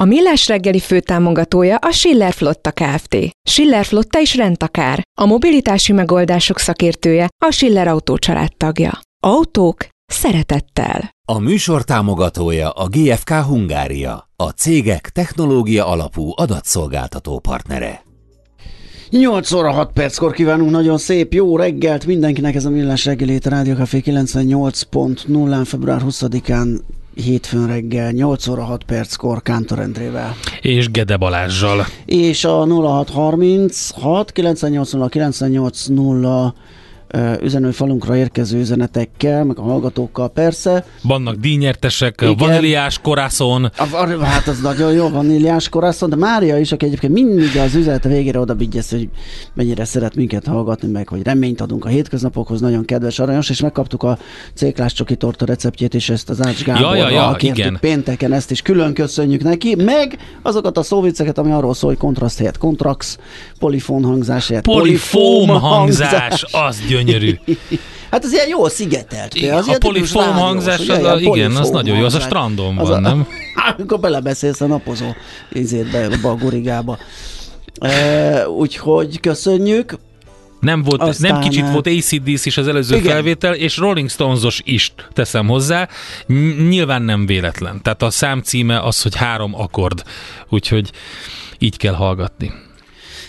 A Millás reggeli főtámogatója a Schiller Flotta Kft. Schiller Flotta is rendtakár. A mobilitási megoldások szakértője a Schiller Autó tagja. Autók szeretettel. A műsor támogatója a GFK Hungária, a cégek technológia alapú adatszolgáltató partnere. 8 óra 6 perckor kívánunk nagyon szép jó reggelt mindenkinek ez a Millás reggelét a Rádió Café 98.0 február 20-án hétfőn reggel 8 óra 6 perckor Kántor Endrével. És Gede Balázsjal. És a 0636 980 980 üzenőfalunkra érkező üzenetekkel, meg a hallgatókkal persze. Vannak díjnyertesek, Igen. vaníliás korászon. Hát az nagyon jó, vaníliás korászon, de Mária is, aki egyébként mindig az üzenet végére oda hogy mennyire szeret minket hallgatni, meg hogy reményt adunk a hétköznapokhoz, nagyon kedves, aranyos, és megkaptuk a céklás csoki torta receptjét, és ezt az Ács Gáborra ja, ja, ja, igen. pénteken, ezt is külön köszönjük neki, meg azokat a szóviceket, ami arról szól, hogy kontraszt helyett kontrax, polifón hangzás helyett polifóm hangzás, hangzás, az gyönyörű. Hát az ilyen jó szigetelt. Az a polifóm hangzás, az, a, igen, az nagyon jó, az a strandon van, a, nem? Amikor belebeszélsz a napozó ízétbe, a gurigába. E, úgyhogy köszönjük. Nem, volt, Aztán, nem kicsit volt ACDC is az előző igen. felvétel, és Rolling Stones-os is teszem hozzá. Nyilván nem véletlen. Tehát a szám címe az, hogy három akkord. Úgyhogy így kell hallgatni.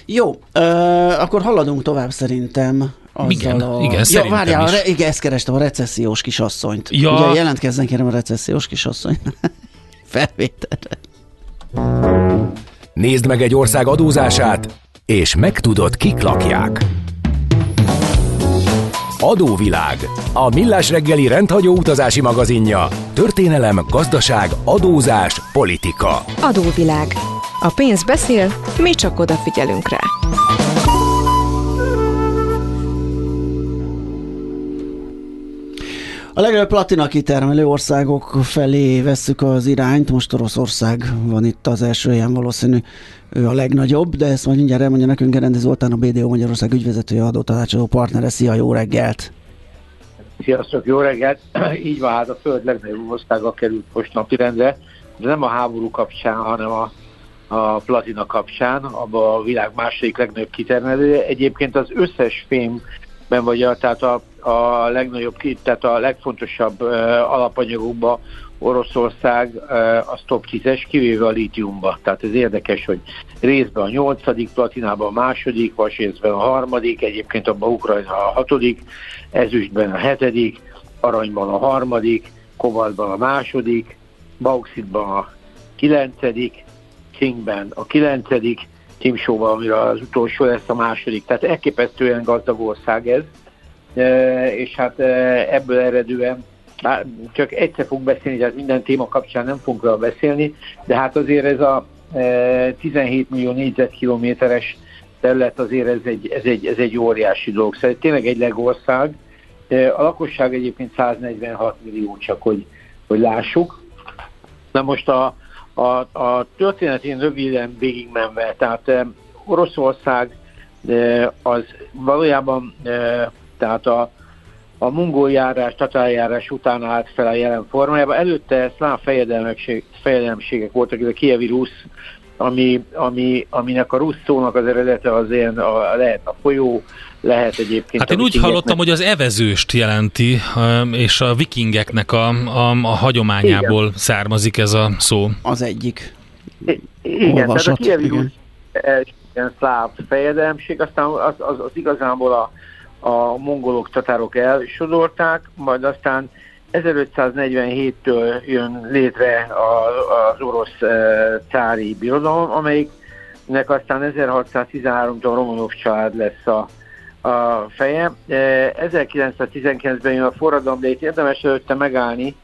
Jó, uh, akkor haladunk tovább szerintem. Azzal igen, a... igen, ja, várjál, is. Re- igen, ezt kerestem, a recessziós kisasszonyt. Ja. Ugye jelentkezzen kérem a recessziós kisasszony felvételre. Nézd meg egy ország adózását, és megtudod, kik lakják. Adóvilág. A millás reggeli rendhagyó utazási magazinja. Történelem, gazdaság, adózás, politika. Adóvilág. A pénz beszél, mi csak odafigyelünk rá. A legnagyobb platina kitermelő országok felé vesszük az irányt. Most Oroszország van itt az első ilyen valószínű, ő a legnagyobb, de ezt majd mindjárt elmondja nekünk Gerendi Zoltán, a BDO Magyarország ügyvezetője, adótanácsadó partnere. Szia, jó reggelt! Sziasztok, jó reggelt! Így van, hát a föld legnagyobb országa került most napirendre, de nem a háború kapcsán, hanem a a platina kapcsán, abban a világ második legnagyobb kitermelője. Egyébként az összes fémben vagy, a, tehát a, a legnagyobb, tehát a legfontosabb alapanyagokban Oroszország az top 10-es, kivéve a lítiumba. Tehát ez érdekes, hogy részben a nyolcadik, platinában a második, vasrészben a harmadik, egyébként abban Ukrajna a hatodik, ezüstben a hetedik, aranyban a harmadik, kobaltban a második, bauxitban a kilencedik, Kingben a kilencedik, Tim Show-ban, amire az utolsó lesz a második. Tehát elképesztően gazdag ország ez, e, és hát e, ebből eredően csak egyszer fog beszélni, tehát minden téma kapcsán nem fogunk rá beszélni, de hát azért ez a 17 e, millió négyzetkilométeres terület azért ez egy, ez egy, ez egy óriási dolog. Szóval tényleg egy legország. A lakosság egyébként 146 millió, csak hogy, hogy lássuk. Na most a, a, a történetén röviden végigmenve, tehát e, Oroszország e, az valójában e, tehát a, a mongol járás, tatárjárás után állt fel a jelen formájában. Előtte szláv fejedelmségek voltak, ez a kievi rusz, ami, ami, aminek a rusz szónak az eredete az ilyen, a, lehet a folyó, lehet egyébként. Hát én úgy hallottam, hogy az evezőst jelenti, és a vikingeknek a, a, a hagyományából igen. származik ez a szó. Az egyik. I- igen, Olvasat, tehát a kievi igen. szláv fejedelmség, aztán az, az, az igazából a, a mongolok, tatárok elsodorták, majd aztán 1547-től jön létre az orosz cári birodalom, amelyiknek aztán 1613-tól Romanov család lesz a, a feje. 1919-ben jön a forradalom, de itt érdemes előtte megállni,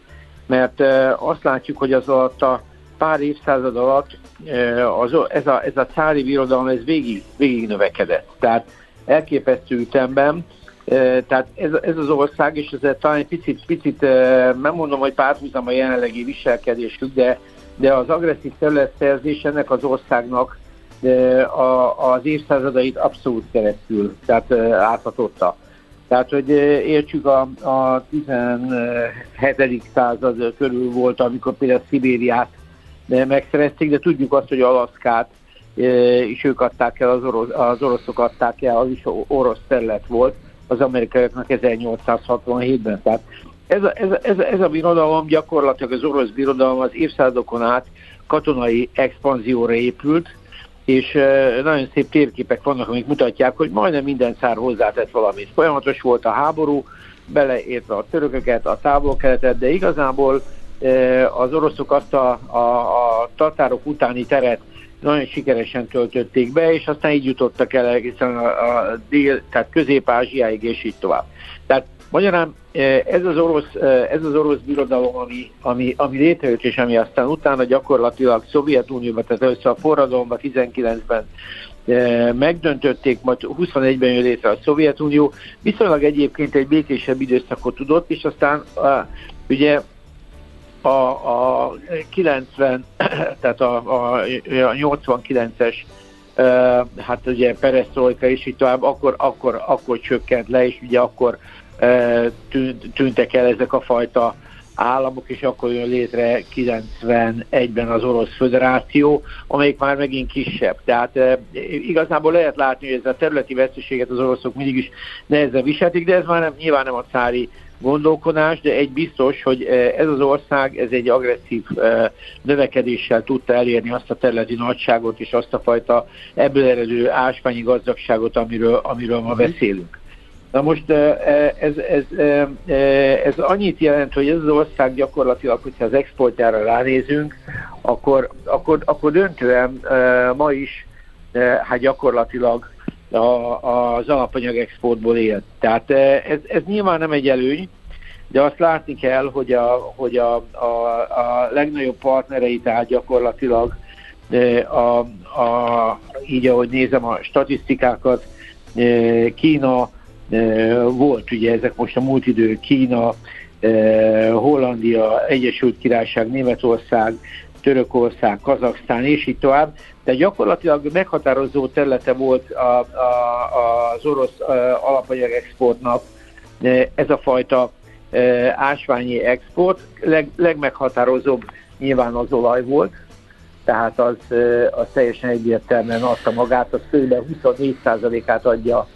mert azt látjuk, hogy az alatt a pár évszázad alatt az, ez, a, ez a cári birodalom ez végig, végig növekedett. Tehát elképesztő ütemben, Tehát ez, ez az ország, és ez talán egy picit, picit nem mondom, hogy párhuzam a jelenlegi viselkedésük, de, de az agresszív területszerzés ennek az országnak a, az évszázadait abszolút keresztül, tehát áthatotta. Tehát, hogy értsük, a, a 17. század körül volt, amikor például Szibériát megszerezték, de tudjuk azt, hogy Alaszkát és ők adták el, az, orosz, az oroszok adták el, az is orosz terület volt az amerikaiaknak 1867-ben. Tehát ez a, ez, ez, ez a birodalom gyakorlatilag az orosz birodalom az évszázadokon át katonai expanzióra épült, és nagyon szép térképek vannak, amik mutatják, hogy majdnem minden szár hozzátett valamit. Folyamatos volt a háború, beleértve a törököket, a távol-keletet, de igazából az oroszok azt a, a, a tatárok utáni teret nagyon sikeresen töltötték be, és aztán így jutottak el egészen a, a dél, tehát Közép-Ázsiáig, és így tovább. Tehát magyarán ez az orosz, ez az orosz birodalom, ami, ami, ami létrejött, és ami aztán utána gyakorlatilag Szovjetunióban, tehát először a forradalomban 19-ben megdöntötték, majd 21-ben jön létre a Szovjetunió, viszonylag egyébként egy békésebb időszakot tudott, és aztán ugye a, a 90, tehát a, a, a 89-es hát ugye perestroika is így tovább, akkor, akkor, akkor csökkent le, és ugye akkor tűntek el ezek a fajta államok, és akkor jön létre 91-ben az Orosz Föderáció, amelyik már megint kisebb. Tehát e, igazából lehet látni, hogy ez a területi veszteséget az oroszok mindig is nehezen viselték, de ez már nem, nyilván nem a szári gondolkodás, de egy biztos, hogy ez az ország, ez egy agresszív növekedéssel tudta elérni azt a területi nagyságot és azt a fajta ebből eredő ásványi gazdagságot, amiről, amiről ma beszélünk. Na most ez, ez, ez annyit jelent, hogy ez az ország gyakorlatilag, hogyha az exportjára ránézünk, akkor, akkor, akkor döntően ma is hát gyakorlatilag a, az alapanyag exportból él. Tehát ez, ez nyilván nem egy előny, de azt látni kell, hogy a, hogy a, a, a legnagyobb partnerei, tehát gyakorlatilag a, a, így ahogy nézem a statisztikákat, Kína, volt ugye ezek most a múlt idő, Kína, Hollandia, Egyesült Királyság, Németország, Törökország, Kazaksztán és így tovább, de gyakorlatilag meghatározó területe volt a, a, az orosz alapanyag exportnak ez a fajta ásványi export. Leg, legmeghatározóbb nyilván az olaj volt, tehát az, az teljesen egyértelműen adta magát, az kb. 24%-át adja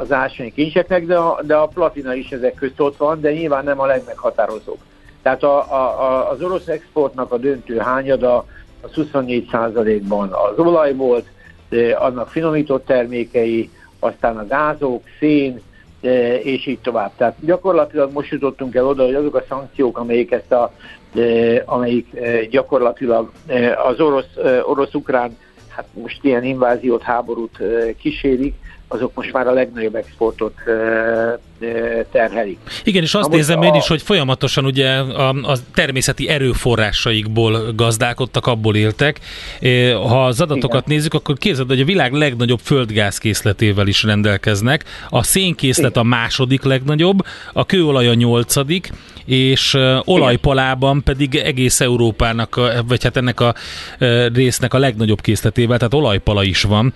az ásványi kincseknek, de a, de a platina is ezek közt ott van, de nyilván nem a legmeghatározóbb. Tehát a, a, az orosz exportnak a döntő hányada az 24%-ban az olaj volt, annak finomított termékei, aztán a gázok, szén, és így tovább. Tehát gyakorlatilag most jutottunk el oda, hogy azok a szankciók, amelyik ezt a, amelyik gyakorlatilag az orosz, orosz-ukrán, hát most ilyen inváziót, háborút kísérik, azok most már a legnagyobb exportot terhelik. Igen, és azt Na nézem a... én is, hogy folyamatosan ugye a, a természeti erőforrásaikból gazdálkodtak, abból éltek. Ha az adatokat Igen. nézzük, akkor képzeld, hogy a világ legnagyobb földgázkészletével is rendelkeznek. A szénkészlet a második legnagyobb, a kőolaj a nyolcadik, és olajpalában pedig egész Európának, vagy hát ennek a résznek a legnagyobb készletével, tehát olajpala is van.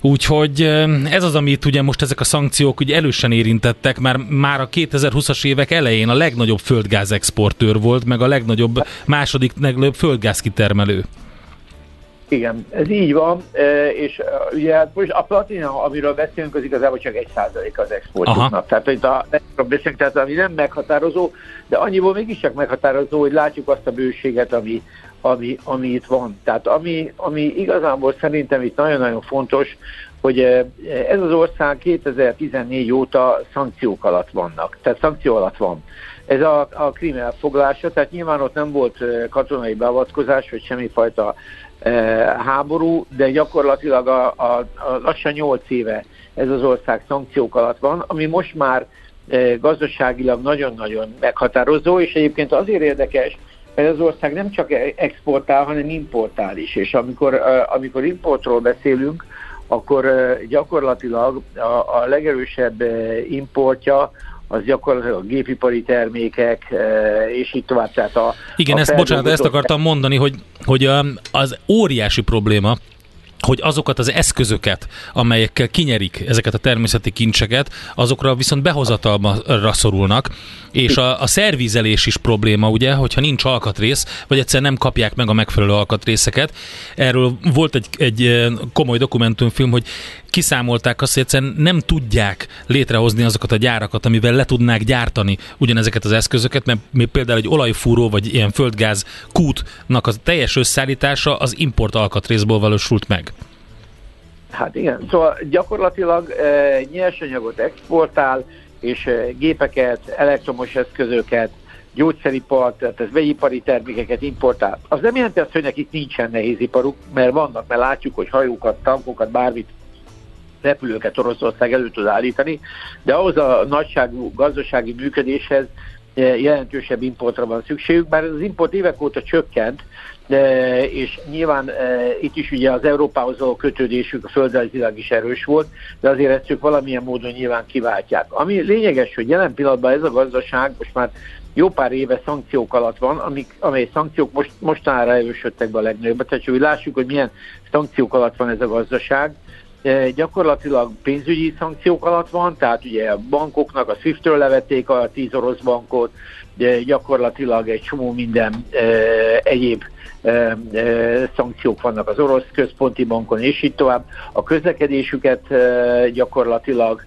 Úgyhogy ez az, amit ugye most ezek a szankciók ugye elősen érintettek, mert már a 2020-as évek elején a legnagyobb földgáz exportőr volt, meg a legnagyobb, második legnagyobb földgáz kitermelő. Igen, ez így van, és ugye hát most a platina, amiről beszélünk, az igazából csak egy százalék az exportoknak. Tehát, hogy a, beszélünk, tehát ami nem meghatározó, de annyiból mégiscsak meghatározó, hogy látjuk azt a bőséget, ami, ami, ami itt van. Tehát ami, ami igazából szerintem itt nagyon-nagyon fontos, hogy eh, ez az ország 2014 óta szankciók alatt vannak, tehát szankció alatt van. Ez a, a krím elfoglalása, tehát nyilván ott nem volt eh, katonai beavatkozás, vagy semmifajta e, háború, de gyakorlatilag a, a, a lassan 8 éve ez az ország szankciók alatt van, ami most már e, gazdaságilag nagyon-nagyon meghatározó, és egyébként azért érdekes, mert az ország nem csak exportál, hanem importál is. És amikor, amikor importról beszélünk, akkor gyakorlatilag a, a legerősebb importja az gyakorlatilag a gépipari termékek, és így tovább. Tehát a, Igen, a ezt bocsánat, ezt akartam mondani, hogy, hogy az óriási probléma, hogy azokat az eszközöket, amelyekkel kinyerik ezeket a természeti kincseket, azokra viszont behozatalra szorulnak, és a, a szervízelés is probléma, ugye, hogyha nincs alkatrész, vagy egyszer nem kapják meg a megfelelő alkatrészeket. Erről volt egy, egy komoly dokumentumfilm, hogy kiszámolták azt, hogy egyszerűen nem tudják létrehozni azokat a gyárakat, amivel le tudnák gyártani ugyanezeket az eszközöket, mert még például egy olajfúró vagy ilyen földgáz kútnak a teljes összeállítása az import alkatrészból valósult meg. Hát igen, szóval gyakorlatilag e, nyersanyagot exportál, és e, gépeket, elektromos eszközöket, gyógyszeripart, tehát ez vegyipari termékeket importál. Az nem jelenti azt, hogy nekik nincsen nehéziparuk, mert vannak, mert látjuk, hogy hajókat, tankokat, bármit repülőket Oroszország elő tud állítani, de ahhoz a nagyságú gazdasági működéshez eh, jelentősebb importra van szükségük, bár az import évek óta csökkent, de, és nyilván e, itt is ugye az Európához való kötődésük a földrajzilag is erős volt, de azért ezt ők valamilyen módon nyilván kiváltják. Ami lényeges, hogy jelen pillanatban ez a gazdaság most már jó pár éve szankciók alatt van, amik, amely szankciók most, mostanra erősödtek be a legnagyobb. Tehát, hogy lássuk, hogy milyen szankciók alatt van ez a gazdaság. Gyakorlatilag pénzügyi szankciók alatt van, tehát ugye a bankoknak a SWIFT-ről levették a tíz orosz bankot, gyakorlatilag egy csomó minden egyéb szankciók vannak az orosz központi bankon, és így tovább. A közlekedésüket gyakorlatilag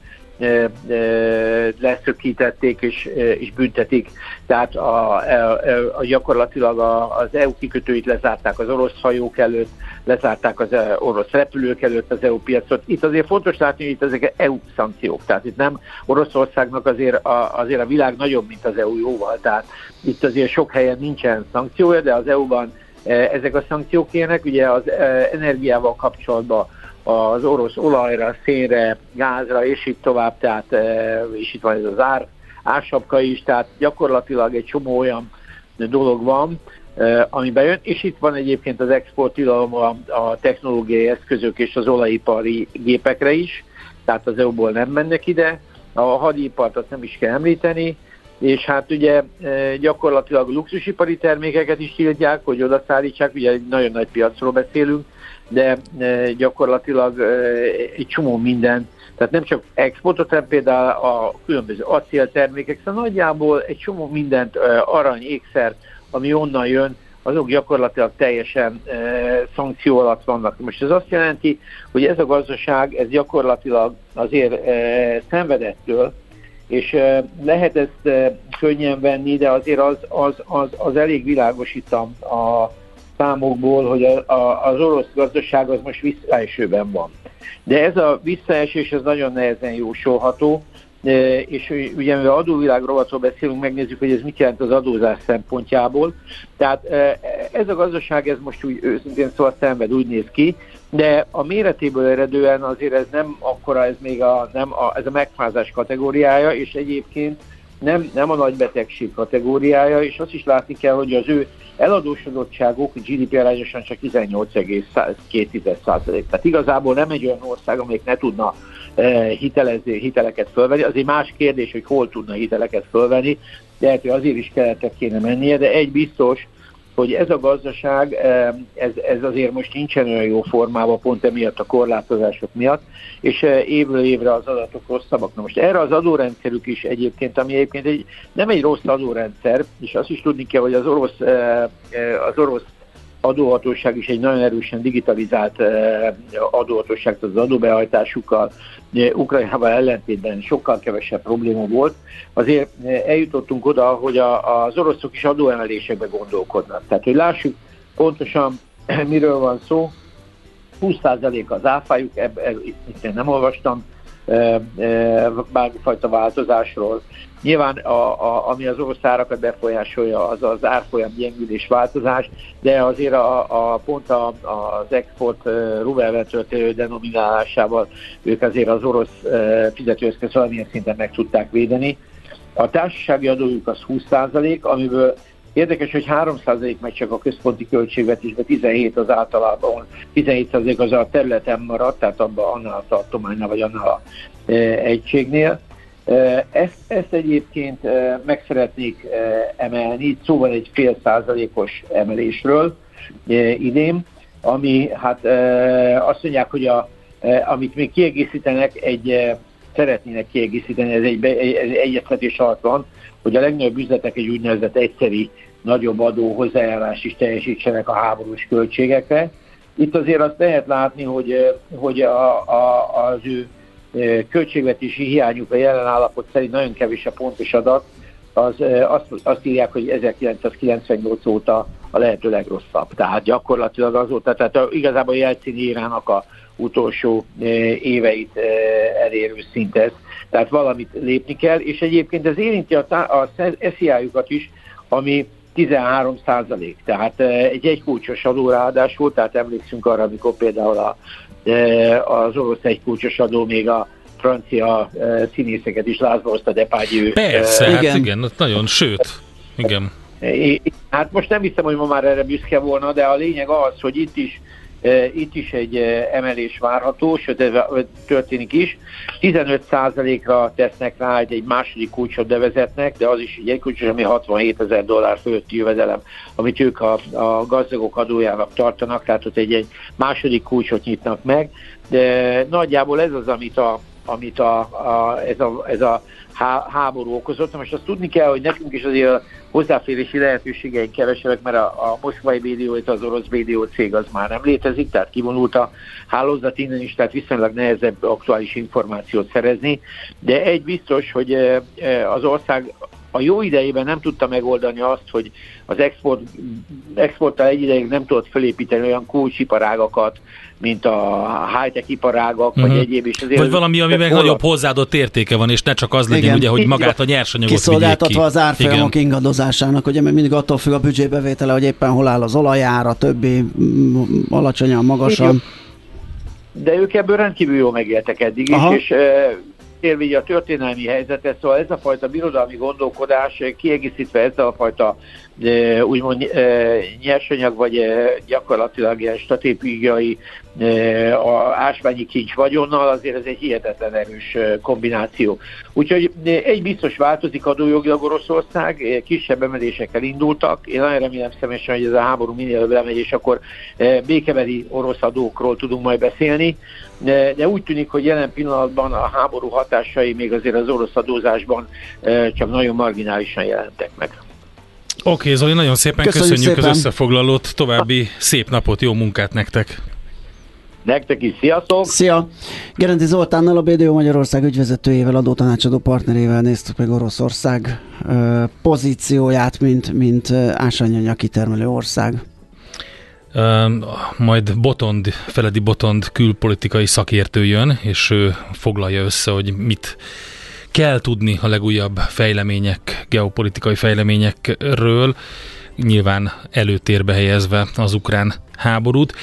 leszökítették és, és büntetik. Tehát a, a, a gyakorlatilag a, az EU kikötőit lezárták az orosz hajók előtt, lezárták az orosz repülők előtt az EU piacot. Itt azért fontos látni, hogy itt ezek EU szankciók. Tehát itt nem Oroszországnak azért a, azért a világ nagyobb, mint az EU jóval. Tehát itt azért sok helyen nincsen szankciója, de az EU-ban ezek a szankciók ilyenek. Ugye az energiával kapcsolatban az orosz olajra, szénre, gázra, és így tovább, tehát, e, és itt van ez az ár, ársapka is, tehát gyakorlatilag egy csomó olyan dolog van, e, ami bejön, és itt van egyébként az export tilalom a, a technológiai eszközök és az olajipari gépekre is, tehát az EU-ból nem mennek ide, a hadipart azt nem is kell említeni, és hát ugye e, gyakorlatilag luxusipari termékeket is tiltják, hogy oda szállítsák, ugye egy nagyon nagy piacról beszélünk, de e, gyakorlatilag e, egy csomó minden, tehát nem csak exportot, hanem például a különböző acéltermékek, szóval nagyjából egy csomó mindent, e, arany, ékszer, ami onnan jön, azok gyakorlatilag teljesen e, szankció alatt vannak. Most ez azt jelenti, hogy ez a gazdaság, ez gyakorlatilag azért e, szenvedettől, és lehet ezt könnyen venni, de azért az, az, az, az elég világos itt a, a számokból, hogy a, a, az orosz gazdaság az most visszaesőben van. De ez a visszaesés ez nagyon nehezen jósolható, e, és ugye mivel adóvilág rovatról beszélünk, megnézzük, hogy ez mit jelent az adózás szempontjából. Tehát e, ez a gazdaság, ez most úgy őszintén szóval szenved, úgy néz ki, de a méretéből eredően azért ez nem akkora, ez még a, nem a, ez a megfázás kategóriája, és egyébként nem, nem a nagy kategóriája, és azt is látni kell, hogy az ő eladósodottságuk GDP arányosan csak 18,2% Tehát igazából nem egy olyan ország, amelyik ne tudna eh, hitelezni, hiteleket fölvenni. Az egy más kérdés, hogy hol tudna hiteleket fölvenni, de hogy azért is keletek kéne mennie, de egy biztos, hogy ez a gazdaság, ez, ez azért most nincsen olyan jó formában, pont emiatt a korlátozások miatt, és eh, évről évre az adatok rosszabbak. Na most erre az adórendszerük is egyébként, ami egyébként egy, nem egy rossz adórendszer, és azt is tudni kell, hogy az orosz, eh, eh, az orosz adóhatóság is egy nagyon erősen digitalizált adóhatóság, az adóbehajtásukkal Ukrajnával ellentétben sokkal kevesebb probléma volt. Azért eljutottunk oda, hogy a, az oroszok is adóemelésekbe gondolkodnak. Tehát, hogy lássuk pontosan, miről van szó. 20% az áfájuk, ebben itt én nem olvastam bármifajta változásról. Nyilván, a, a, ami az orosz árakat befolyásolja, az az árfolyam gyengülés változás, de azért a, a pont a, az export rubelvel történő denominálásával ők azért az orosz fizetőeszköz valamilyen szinten meg tudták védeni. A társasági adójuk az 20%, amiből Érdekes, hogy 3% megy csak a központi költségvetésbe, 17 az általában, 17% az a területen maradt, tehát abban annál a tartománynál, vagy annál a e, egységnél. Ezt, ezt egyébként meg szeretnék emelni, itt szóval egy fél százalékos emelésről idén, ami hát azt mondják, hogy a, amit még kiegészítenek, egy szeretnének kiegészíteni, ez egy, egy egyeztetés alatt van, hogy a legnagyobb üzletek egy úgynevezett egyszeri nagyobb adó hozzájárás is teljesítsenek a háborús költségekre. Itt azért azt lehet látni, hogy, hogy a, a, az ő költségvetési hiányuk a jelen állapot szerint nagyon kevés a pontos adat, az, azt, azt írják, hogy 1998 óta a lehető legrosszabb. Tehát gyakorlatilag azóta, tehát igazából Jelcin írának a utolsó éveit elérő szint ez. Tehát valamit lépni kell, és egyébként ez érinti a, a SZIA-jukat is, ami 13 százalék, tehát egy egykulcsos adó ráadásul, tehát emlékszünk arra, amikor például a, az orosz egykulcsos adó még a francia színészeket is lázba hozta Depágyi. Persze, hát igen. igen, nagyon, sőt, igen. Hát most nem hiszem, hogy ma már erre büszke volna, de a lényeg az, hogy itt is itt is egy emelés várható, sőt ez történik is. 15%-ra tesznek rá egy, második kulcsot bevezetnek, de az is egy kulcsos, ami 67 ezer dollár fölötti jövedelem, amit ők a, a gazdagok adójának tartanak, tehát ott egy, egy második kulcsot nyitnak meg. De nagyjából ez az, amit a, amit a, a, ez, a, ez a há, háború okozott. Most azt tudni kell, hogy nekünk is azért a hozzáférési lehetőségeink kevesebbek, mert a, a moszkvai BDO, az orosz BDO cég az már nem létezik, tehát kivonult a hálózat innen is, tehát viszonylag nehezebb aktuális információt szerezni. De egy biztos, hogy az ország a jó idejében nem tudta megoldani azt, hogy az export, exporttal egy ideig nem tudott felépíteni olyan kulcsiparágakat, mint a high-tech iparágak, uh-huh. vagy mhm. egyéb is. Azért vagy valami, amiben holland... nagyobb hozzáadott értéke van, és ne csak az legyen, Igen. ugye, hogy magát a nyersanyagot Kiszolgáltatva ki. az árfolyamok Igen. ingadozásának, ugye mert mindig attól függ a büdzsébevétele, hogy éppen hol áll az olajára, többi alacsonyan, magasan. De ők ebből rendkívül jól megéltek eddig Aha. is, és érvény a történelmi helyzetet, szóval ez a fajta birodalmi gondolkodás kiegészítve ezzel a fajta úgymond nyersanyag, vagy gyakorlatilag ilyen stratégiai ásványi kincs vagyonnal, azért ez egy hihetetlen erős kombináció. Úgyhogy egy biztos változik adójogilag Oroszország, kisebb emelésekkel indultak. Én nagyon remélem személyesen, hogy ez a háború minél előbb lemegy, és akkor békebeli orosz adókról tudunk majd beszélni. De úgy tűnik, hogy jelen pillanatban a háború hatásai még azért az orosz adózásban csak nagyon marginálisan jelentek meg. Oké, okay, Zoli, nagyon szépen köszönjük, köszönjük szépen. az összefoglalót, további szép napot, jó munkát nektek! Nektek is, sziasztok! Szia! Gerendi Zoltánnal, a BDO Magyarország ügyvezetőjével, adótanácsadó partnerével néztük meg Oroszország ö, pozícióját, mint, mint ásanyanya kitermelő ország. Majd Botond, Feledi Botond külpolitikai szakértő jön, és ő foglalja össze, hogy mit kell tudni a legújabb fejlemények, geopolitikai fejleményekről, nyilván előtérbe helyezve az ukrán háborút.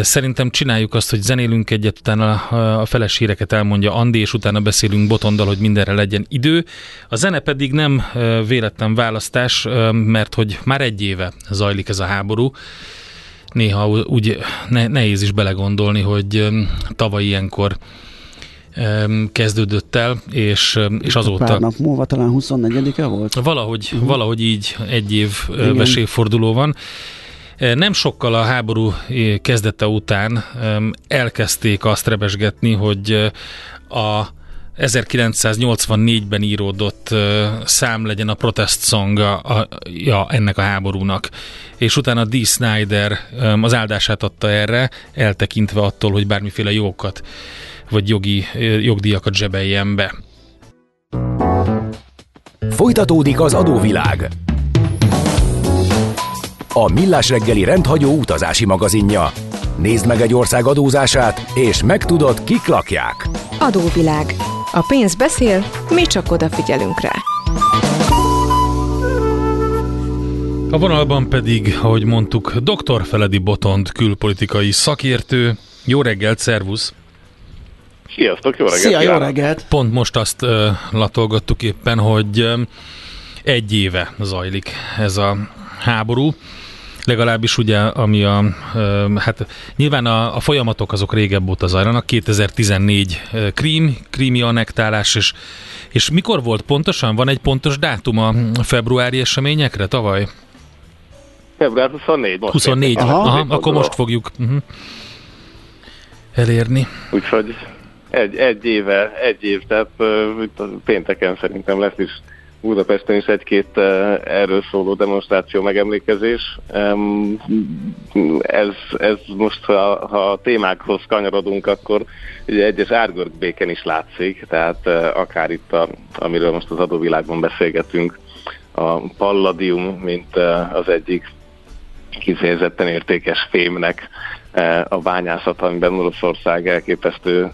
Szerintem csináljuk azt, hogy zenélünk egyet, utána a feles híreket elmondja Andi, és utána beszélünk Botondal, hogy mindenre legyen idő. A zene pedig nem véletlen választás, mert hogy már egy éve zajlik ez a háború. Néha úgy nehéz is belegondolni, hogy tavaly ilyenkor kezdődött el, és, és azóta... Pár nap múlva talán 24-e volt? Valahogy, uh-huh. valahogy így egy év vesélyforduló van. Nem sokkal a háború kezdete után elkezdték azt rebesgetni, hogy a 1984-ben íródott szám legyen a protest song a, a, ja, ennek a háborúnak. És utána D. Snyder az áldását adta erre, eltekintve attól, hogy bármiféle jókat vagy jogi jogdíjakat zsebeljen be. Folytatódik az adóvilág. A Millás reggeli rendhagyó utazási magazinja. Nézd meg egy ország adózását, és megtudod, kik lakják. Adóvilág. A pénz beszél, mi csak odafigyelünk rá. A vonalban pedig, ahogy mondtuk, dr. Feledi Botond külpolitikai szakértő. Jó reggelt, szervusz! Sziasztok, jó reggelt! Szia, jó reggelt! Pont most azt uh, latolgattuk éppen, hogy uh, egy éve zajlik ez a háború legalábbis ugye, ami a, hát nyilván a, a folyamatok azok régebb óta zajlanak, 2014 krím, krími annektálás, és, és mikor volt pontosan? Van egy pontos dátum a februári eseményekre tavaly? Február 24. Most 24, aha, aha akkor most fogjuk uh-huh, elérni. Úgyhogy egy, egy éve, egy év, tehát pénteken szerintem lesz is Budapesten is egy-két erről szóló demonstráció megemlékezés. Ez, ez most, ha, ha a témákhoz kanyarodunk, akkor ugye egyes árgörbéken is látszik, tehát akár itt, a, amiről most az adóvilágban beszélgetünk, a palladium, mint az egyik kifejezetten értékes fémnek a bányászat, amiben Oroszország elképesztő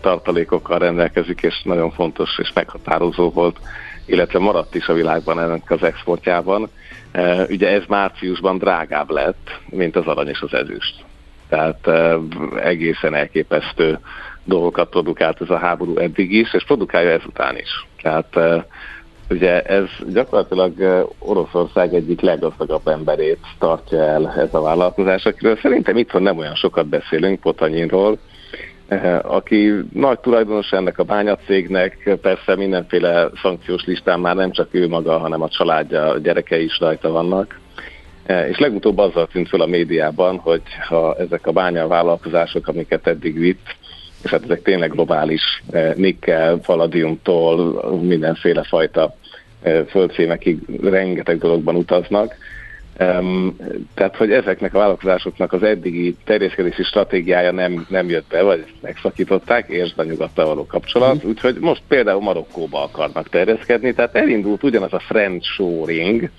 tartalékokkal rendelkezik, és nagyon fontos és meghatározó volt illetve maradt is a világban ennek az exportjában. E, ugye ez márciusban drágább lett, mint az arany és az ezüst. Tehát e, egészen elképesztő dolgokat produkált ez a háború eddig is, és produkálja ezután is. Tehát e, ugye ez gyakorlatilag Oroszország egyik leggazdagabb emberét tartja el ez a vállalkozás, akiről szerintem itthon nem olyan sokat beszélünk, Potanyinról, aki nagy tulajdonos ennek a bányacégnek, persze mindenféle szankciós listán már nem csak ő maga, hanem a családja, a gyerekei is rajta vannak. És legutóbb azzal tűnt fel a médiában, hogy ha ezek a bányavállalkozások, amiket eddig vitt, és hát ezek tényleg globális, eh, nikkel, palladiumtól mindenféle fajta földszémekig rengeteg dologban utaznak, tehát, hogy ezeknek a vállalkozásoknak az eddigi terjeszkedési stratégiája nem, nem jött be, vagy megszakították, és a nyugattal való kapcsolat, mm. úgyhogy most például Marokkóba akarnak terjeszkedni, tehát elindult ugyanaz a friend shoring,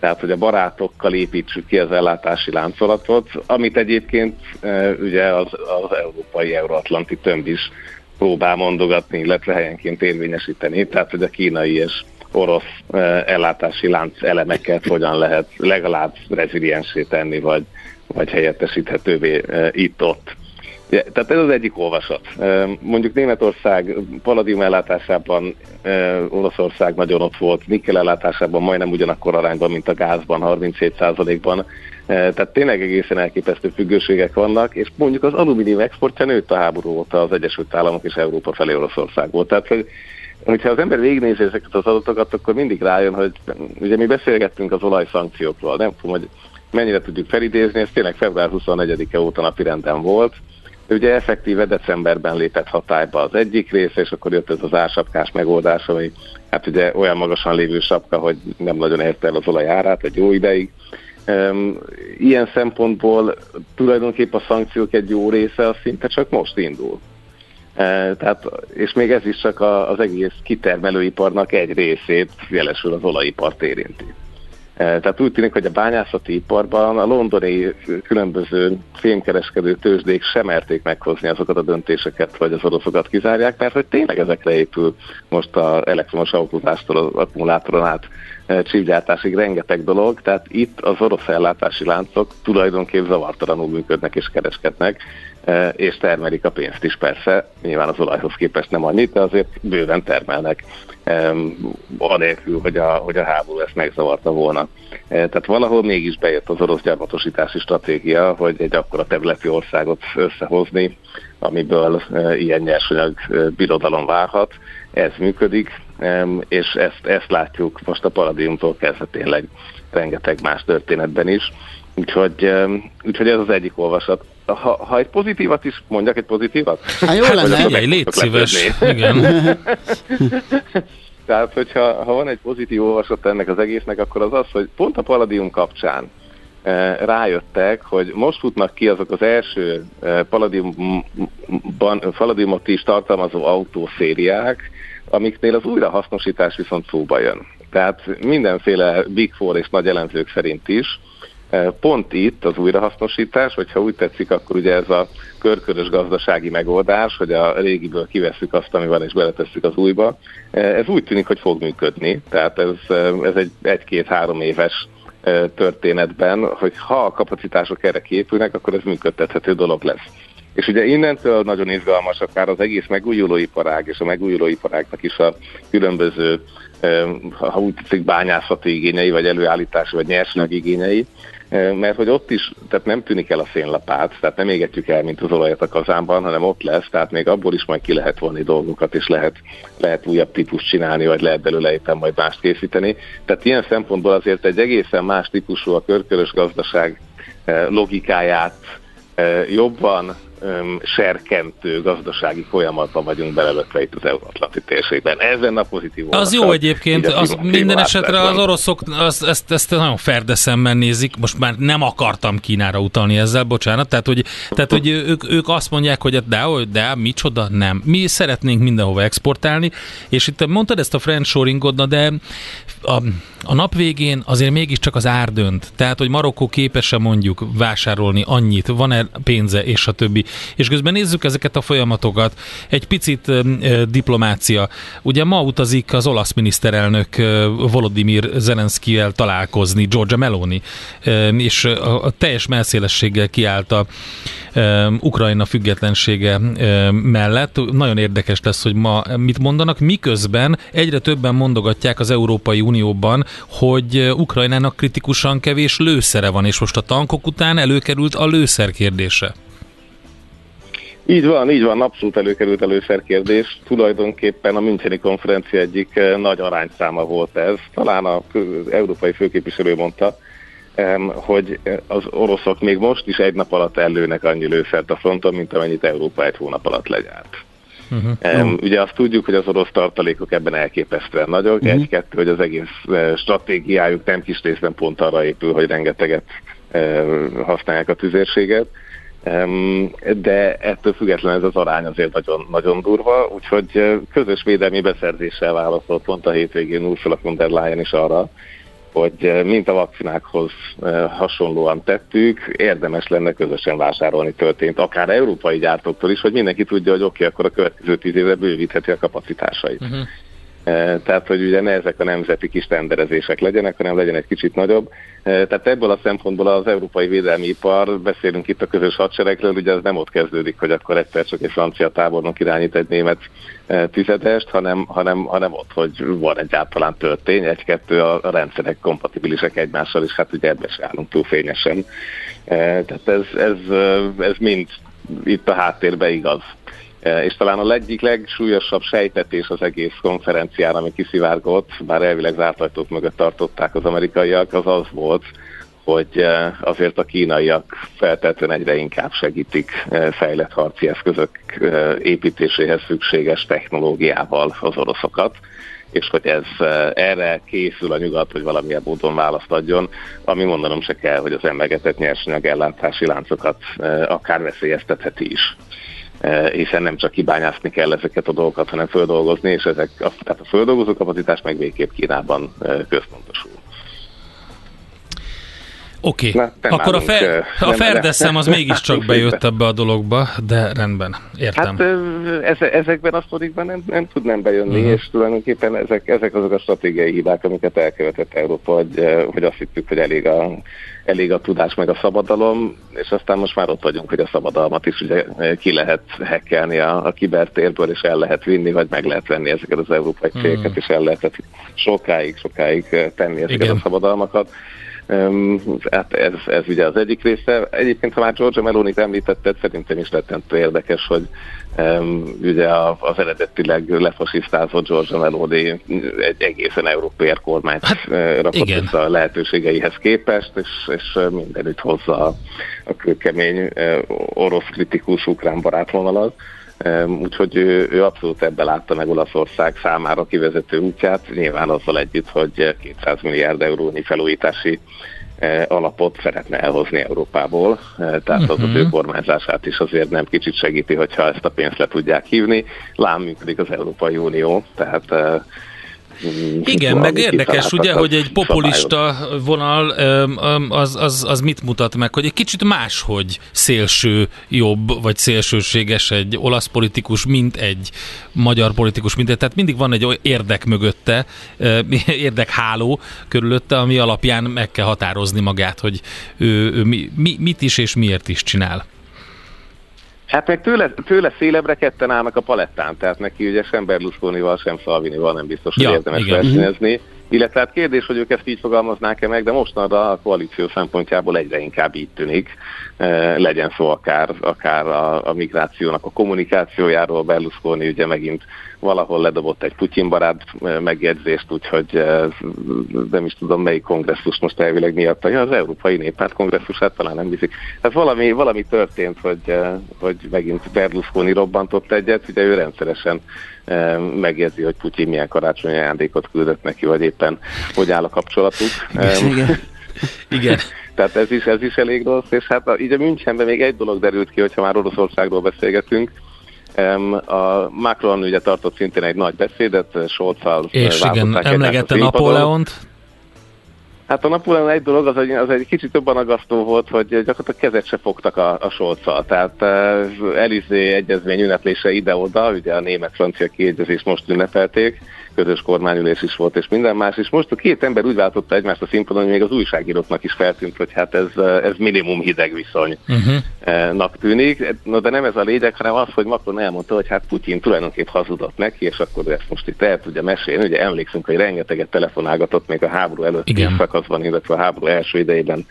tehát, hogy a barátokkal építsük ki az ellátási láncolatot, amit egyébként e, ugye az, az európai euróatlanti tömb is próbál mondogatni, illetve helyenként érvényesíteni, tehát, hogy a kínai és orosz eh, ellátási lánc elemeket hogyan lehet legalább reziliensé tenni, vagy, vagy helyettesíthetővé eh, itt-ott. Ja, tehát ez az egyik olvasat. Mondjuk Németország palladium ellátásában Oroszország nagyon ott volt, nikkel ellátásában majdnem ugyanakkor arányban, mint a gázban, 37%-ban. Tehát tényleg egészen elképesztő függőségek vannak, és mondjuk az alumínium exportja nőtt a háború óta az Egyesült Államok és Európa felé Oroszországból. Tehát hogy hogyha az ember végignézi ezeket az adatokat, akkor mindig rájön, hogy ugye mi beszélgettünk az olajszankciókról, nem tudom, hogy mennyire tudjuk felidézni, ez tényleg február 24-e óta napi renden volt. Ugye effektíve decemberben lépett hatályba az egyik rész, és akkor jött ez az ársapkás megoldás, ami hát ugye olyan magasan lévő sapka, hogy nem nagyon érte el az olaj árát egy jó ideig. Ilyen szempontból tulajdonképpen a szankciók egy jó része az szinte csak most indul. E, tehát, és még ez is csak az egész kitermelőiparnak egy részét, jelesül az olajipart érinti. E, tehát úgy tűnik, hogy a bányászati iparban a londoni különböző fémkereskedő tőzsdék sem merték meghozni azokat a döntéseket, vagy az oroszokat kizárják, mert hogy tényleg ezekre épül most az elektromos autózástól az akkumulátoron át e, csívgyártásig rengeteg dolog, tehát itt az orosz ellátási láncok tulajdonképpen zavartalanul működnek és kereskednek, és termelik a pénzt is persze, nyilván az olajhoz képest nem annyit, de azért bőven termelnek, e, anélkül, hogy a, hogy a háború ezt megzavarta volna. E, tehát valahol mégis bejött az orosz gyarmatosítási stratégia, hogy egy akkora területi országot összehozni, amiből ilyen nyersanyag birodalom válhat. Ez működik, és ezt, ezt látjuk most a paradiumtól kezdve tényleg rengeteg más történetben is. Úgyhogy, úgyhogy ez az egyik olvasat ha, ha egy pozitívat is, mondjak egy pozitívat? Hát jó lenne. Figyelj, légy szíves. Igen. Tehát, hogyha ha van egy pozitív olvasat ennek az egésznek, akkor az az, hogy pont a Palladium kapcsán eh, rájöttek, hogy most futnak ki azok az első eh, Palladiumot is tartalmazó autószériák, amiknél az újrahasznosítás viszont szóba jön. Tehát mindenféle Big Four és nagy elemzők szerint is pont itt az újrahasznosítás, vagy ha úgy tetszik, akkor ugye ez a körkörös gazdasági megoldás, hogy a régiből kiveszük azt, ami van, és beletesszük az újba, ez úgy tűnik, hogy fog működni. Tehát ez, ez egy egy-két-három éves történetben, hogy ha a kapacitások erre képülnek, akkor ez működtethető dolog lesz. És ugye innentől nagyon izgalmas akár az egész megújulóiparág és a megújulóiparágnak is a különböző, ha úgy tetszik, bányászati igényei, vagy előállítási, vagy nyersanyag igényei, mert hogy ott is, tehát nem tűnik el a szénlapát, tehát nem égetjük el, mint az olajat a kazánban, hanem ott lesz, tehát még abból is majd ki lehet vonni dolgokat, és lehet, lehet újabb típust csinálni, vagy lehet belőle éppen majd mást készíteni. Tehát ilyen szempontból azért egy egészen más típusú a körkörös gazdaság logikáját jobban um, serkentő gazdasági folyamatban vagyunk belelökve itt az Euróatlanti térségben. Ezen a pozitív Az jó egyébként, az minden esetre az oroszok az, ezt, ezt nagyon ferde szemben nézik, most már nem akartam Kínára utalni ezzel, bocsánat, tehát hogy, tehát, hogy ők, ők azt mondják, hogy de, de micsoda, nem. Mi szeretnénk mindenhova exportálni, és itt mondtad ezt a friendshoringot, de a, a nap végén azért mégiscsak az ár dönt. Tehát, hogy Marokkó képes-e mondjuk vásárolni annyit, van-e pénze, és a többi. És közben nézzük ezeket a folyamatokat. Egy picit e, diplomácia. Ugye ma utazik az olasz miniszterelnök e, Volodymyr Zelenszkivel találkozni, Georgia Meloni, e, és a, a teljes melszélességgel kiállt a e, Ukrajna függetlensége e, mellett. Nagyon érdekes lesz, hogy ma mit mondanak, miközben egyre többen mondogatják az Európai Unióban, hogy Ukrajnának kritikusan kevés lőszere van, és most a tankok után előkerült a lőszer kérdése. Így van, így van, abszolút előkerült előszerkérdés. Tulajdonképpen a Müncheni konferencia egyik nagy arányszáma volt ez. Talán az európai főképviselő mondta, hogy az oroszok még most is egy nap alatt ellőnek annyi lőszert a fronton, mint amennyit Európa egy hónap alatt legyárt. Uh-huh. Um, ugye azt tudjuk, hogy az orosz tartalékok ebben elképesztően nagyok. Uh-huh. Egy-kettő, hogy az egész uh, stratégiájuk nem kis részben pont arra épül, hogy rengeteget uh, használják a tüzérséget. Um, de ettől függetlenül ez az arány azért nagyon, nagyon durva, úgyhogy közös védelmi beszerzéssel válaszolt pont a hétvégén Ursula von der Leyen is arra, hogy eh, mint a vakcinákhoz eh, hasonlóan tettük, érdemes lenne közösen vásárolni történt, akár európai gyártóktól is, hogy mindenki tudja, hogy oké, okay, akkor a következő tíz évre bővítheti a kapacitásait. Uh-huh. Tehát, hogy ugye ne ezek a nemzeti kis tenderezések legyenek, hanem legyen egy kicsit nagyobb. Tehát ebből a szempontból az európai védelmi ipar, beszélünk itt a közös hadseregről, ugye ez nem ott kezdődik, hogy akkor egyszer csak egy francia tábornok irányít egy német tizedest, hanem, hanem, hanem ott, hogy van egyáltalán történy, egy-kettő a, a rendszerek kompatibilisek egymással, és hát ugye ebbe se állunk túl fényesen. Tehát ez, ez, ez mind itt a háttérben igaz. E, és talán a egyik legsúlyosabb sejtetés az egész konferencián, ami kiszivárgott, bár elvileg zárt ajtók mögött tartották az amerikaiak, az az volt, hogy e, azért a kínaiak feltétlenül egyre inkább segítik e, fejlett harci eszközök építéséhez szükséges technológiával az oroszokat, és hogy ez erre készül a nyugat, hogy valamilyen módon választ adjon, ami mondanom se kell, hogy az emlegetett nyersanyag ellátási láncokat akár veszélyeztetheti is. Eh, hiszen nem csak kibányászni kell ezeket a dolgokat, hanem földolgozni, és ezek, tehát a földolgozó kapacitás meg végképp Kínában eh, központosul. Oké, okay. akkor a, fe, eh, a ferdeszem az mégiscsak bejött ebbe a dologba, de rendben, értem. Hát ezekben a sztorikban nem, nem tudnám bejönni, uh-huh. és tulajdonképpen ezek, ezek azok a stratégiai hibák, amiket elkövetett Európa, hogy, hogy azt hittük, hogy elég a elég a tudás meg a szabadalom, és aztán most már ott vagyunk, hogy a szabadalmat is ugye ki lehet hekkelni a, a kibertérből, és el lehet vinni, vagy meg lehet venni ezeket az európai cégeket, és el lehet sokáig, sokáig tenni ezeket Igen. a szabadalmakat. Hát ez, ez ugye az egyik része. Egyébként, ha már Georgia Meloni-t említetted, szerintem is rettentő érdekes, hogy um, ugye az eredetileg lefasisztázott Georgia Meloni egy egészen európai kormányt hát, rakott a lehetőségeihez képest, és, és mindenütt hozza a, a kőkemény orosz kritikus ukrán barátvonalat. Úgyhogy ő, ő abszolút ebbe látta meg Olaszország számára kivezető útját, nyilván azzal együtt, hogy 200 milliárd eurónyi felújítási e, alapot szeretne elhozni Európából, e, tehát uh-huh. az az ő kormányzását is azért nem kicsit segíti, hogyha ezt a pénzt le tudják hívni. Lám működik az Európai Unió, tehát e, igen, meg érdekes ugye, hogy egy populista vonal az, az, az mit mutat meg, hogy egy kicsit máshogy szélső jobb, vagy szélsőséges egy olasz politikus, mint egy magyar politikus, mint egy, tehát mindig van egy érdek mögötte, érdekháló körülötte, ami alapján meg kell határozni magát, hogy ő, ő mi, mit is és miért is csinál. Hát meg tőle, tőle szélebbre ketten állnak a palettán, tehát neki ugye sem Berlusconival, sem Salvinival nem biztos, hogy ja, érdemes versenyezni. Illetve hát kérdés, hogy ők ezt így fogalmaznák-e meg, de mostanra a koalíció szempontjából egyre inkább így tűnik. E, legyen szó akár, akár a, a migrációnak a kommunikációjáról, Berlusconi ugye megint valahol ledobott egy Putyin barát e, megjegyzést, úgyhogy e, nem is tudom melyik kongresszus most elvileg miatt, ja, az Európai Néppárt kongresszusát talán nem viszik. Tehát valami, valami történt, hogy, hogy megint Berlusconi robbantott egyet, ugye ő rendszeresen megjegyzi, hogy Putyin milyen karácsonyi ajándékot küldött neki, vagy éppen hogy áll a kapcsolatuk. Igen. Igen. Tehát ez is, ez is elég rossz, és hát így a Münchenben még egy dolog derült ki, hogyha már Oroszországról beszélgetünk, a Macron ugye tartott szintén egy nagy beszédet, Scholz-szal És igen, emlegette Napóleont. Hát a Napóleon egy dolog, az egy, az egy kicsit jobban agasztó volt, hogy gyakorlatilag kezet se fogtak a, a solccal. Tehát uh, Elizé egyezmény ünneplése ide-oda, ugye a német-francia kiegyezést most ünnepelték, közös kormányülés is volt, és minden más. És most a két ember úgy váltotta egymást a színpadon, hogy még az újságíróknak is feltűnt, hogy hát ez, ez minimum hideg viszonynak uh-huh. tűnik. No, de nem ez a lényeg, hanem az, hogy Macron elmondta, hogy hát Putyin tulajdonképp hazudott neki, és akkor ezt most itt el tudja mesélni. Ugye emlékszünk, hogy rengeteget telefonálgatott még a háború előtti szakaszban, illetve a háború első idejében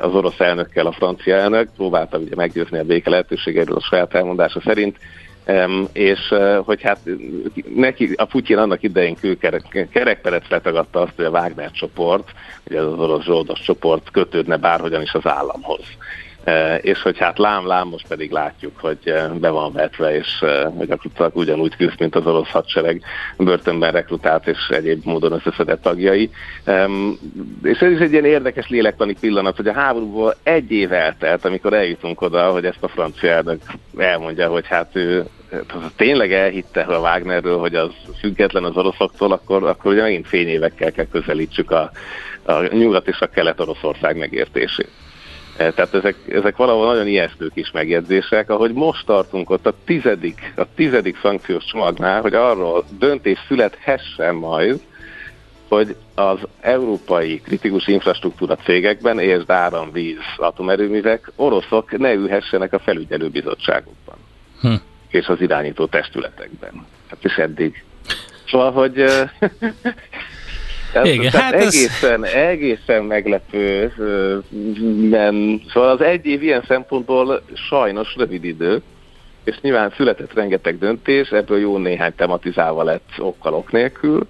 az orosz elnökkel a francia elnök. Próbálta ugye meggyőzni a béke lehetőségeiről a saját elmondása szerint és hogy hát neki, a Putyin annak idején kerekperet letagadta azt, hogy a Wagner csoport, ugye az orosz zsoldos csoport kötődne bárhogyan is az államhoz. És hogy hát lám-lám, most pedig látjuk, hogy be van vetve, és hogy gyakorlatilag ugyanúgy küzd, mint az orosz hadsereg börtönben rekrutált és egyéb módon összeszedett tagjai. És ez is egy ilyen érdekes lélektani pillanat, hogy a háborúból egy év eltelt, amikor eljutunk oda, hogy ezt a francia elnök elmondja, hogy hát ő tényleg elhitte a Wagnerről, hogy az független az oroszoktól, akkor, akkor ugye megint fényévekkel kell közelítsük a, a nyugat és a kelet-oroszország megértését. E, tehát ezek, ezek valahol nagyon ijesztő kis megjegyzések, ahogy most tartunk ott a tizedik, a tizedik szankciós csomagnál, hogy arról döntés születhessen majd, hogy az európai kritikus infrastruktúra cégekben, és áram, víz, atomerőművek, oroszok ne ülhessenek a felügyelőbizottságokban. Hm és az irányító testületekben. Hát is eddig. Szóval, hogy Igen, hát egészen, ez... egészen meglepő, men, szóval az egy év ilyen szempontból sajnos rövid idő, és nyilván született rengeteg döntés, ebből jó néhány tematizálva lett okkal ok nélkül,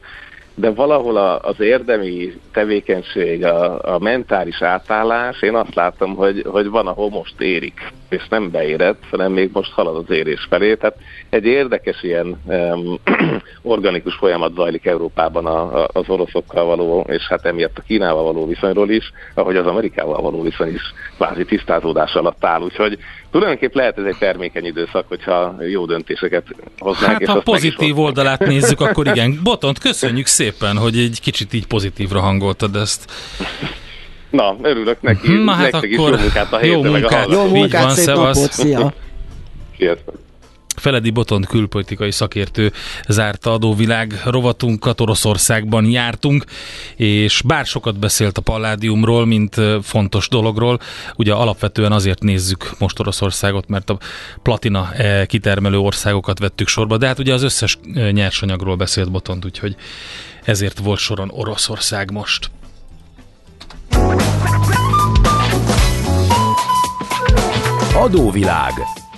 de valahol a, az érdemi tevékenység, a, a mentális átállás, én azt látom, hogy, hogy van, ahol most érik, és nem beérett, hanem még most halad az érés felé. Tehát egy érdekes ilyen um, organikus folyamat zajlik Európában a, a, az oroszokkal való, és hát emiatt a Kínával való viszonyról is, ahogy az Amerikával való viszony is kvázi tisztázódás alatt áll. Úgyhogy tulajdonképpen lehet ez egy termékeny időszak, hogyha jó döntéseket hoznánk. Hát és ha pozitív oldalát nézzük, akkor igen. Botont, köszönjük szépen, hogy egy kicsit így pozitívra hangoltad ezt. Na, örülök neki. Na hát akkor jó munkát a héten, jó munkát, jó munkát, szép napot, szia! Sziasztok! Feledi Botont külpolitikai szakértő zárta adóvilág rovatunkat, Oroszországban jártunk, és bár sokat beszélt a Palládiumról, mint fontos dologról, ugye alapvetően azért nézzük most Oroszországot, mert a platina kitermelő országokat vettük sorba, de hát ugye az összes nyersanyagról beszélt Botont, úgyhogy ezért volt soron Oroszország most. Adóvilág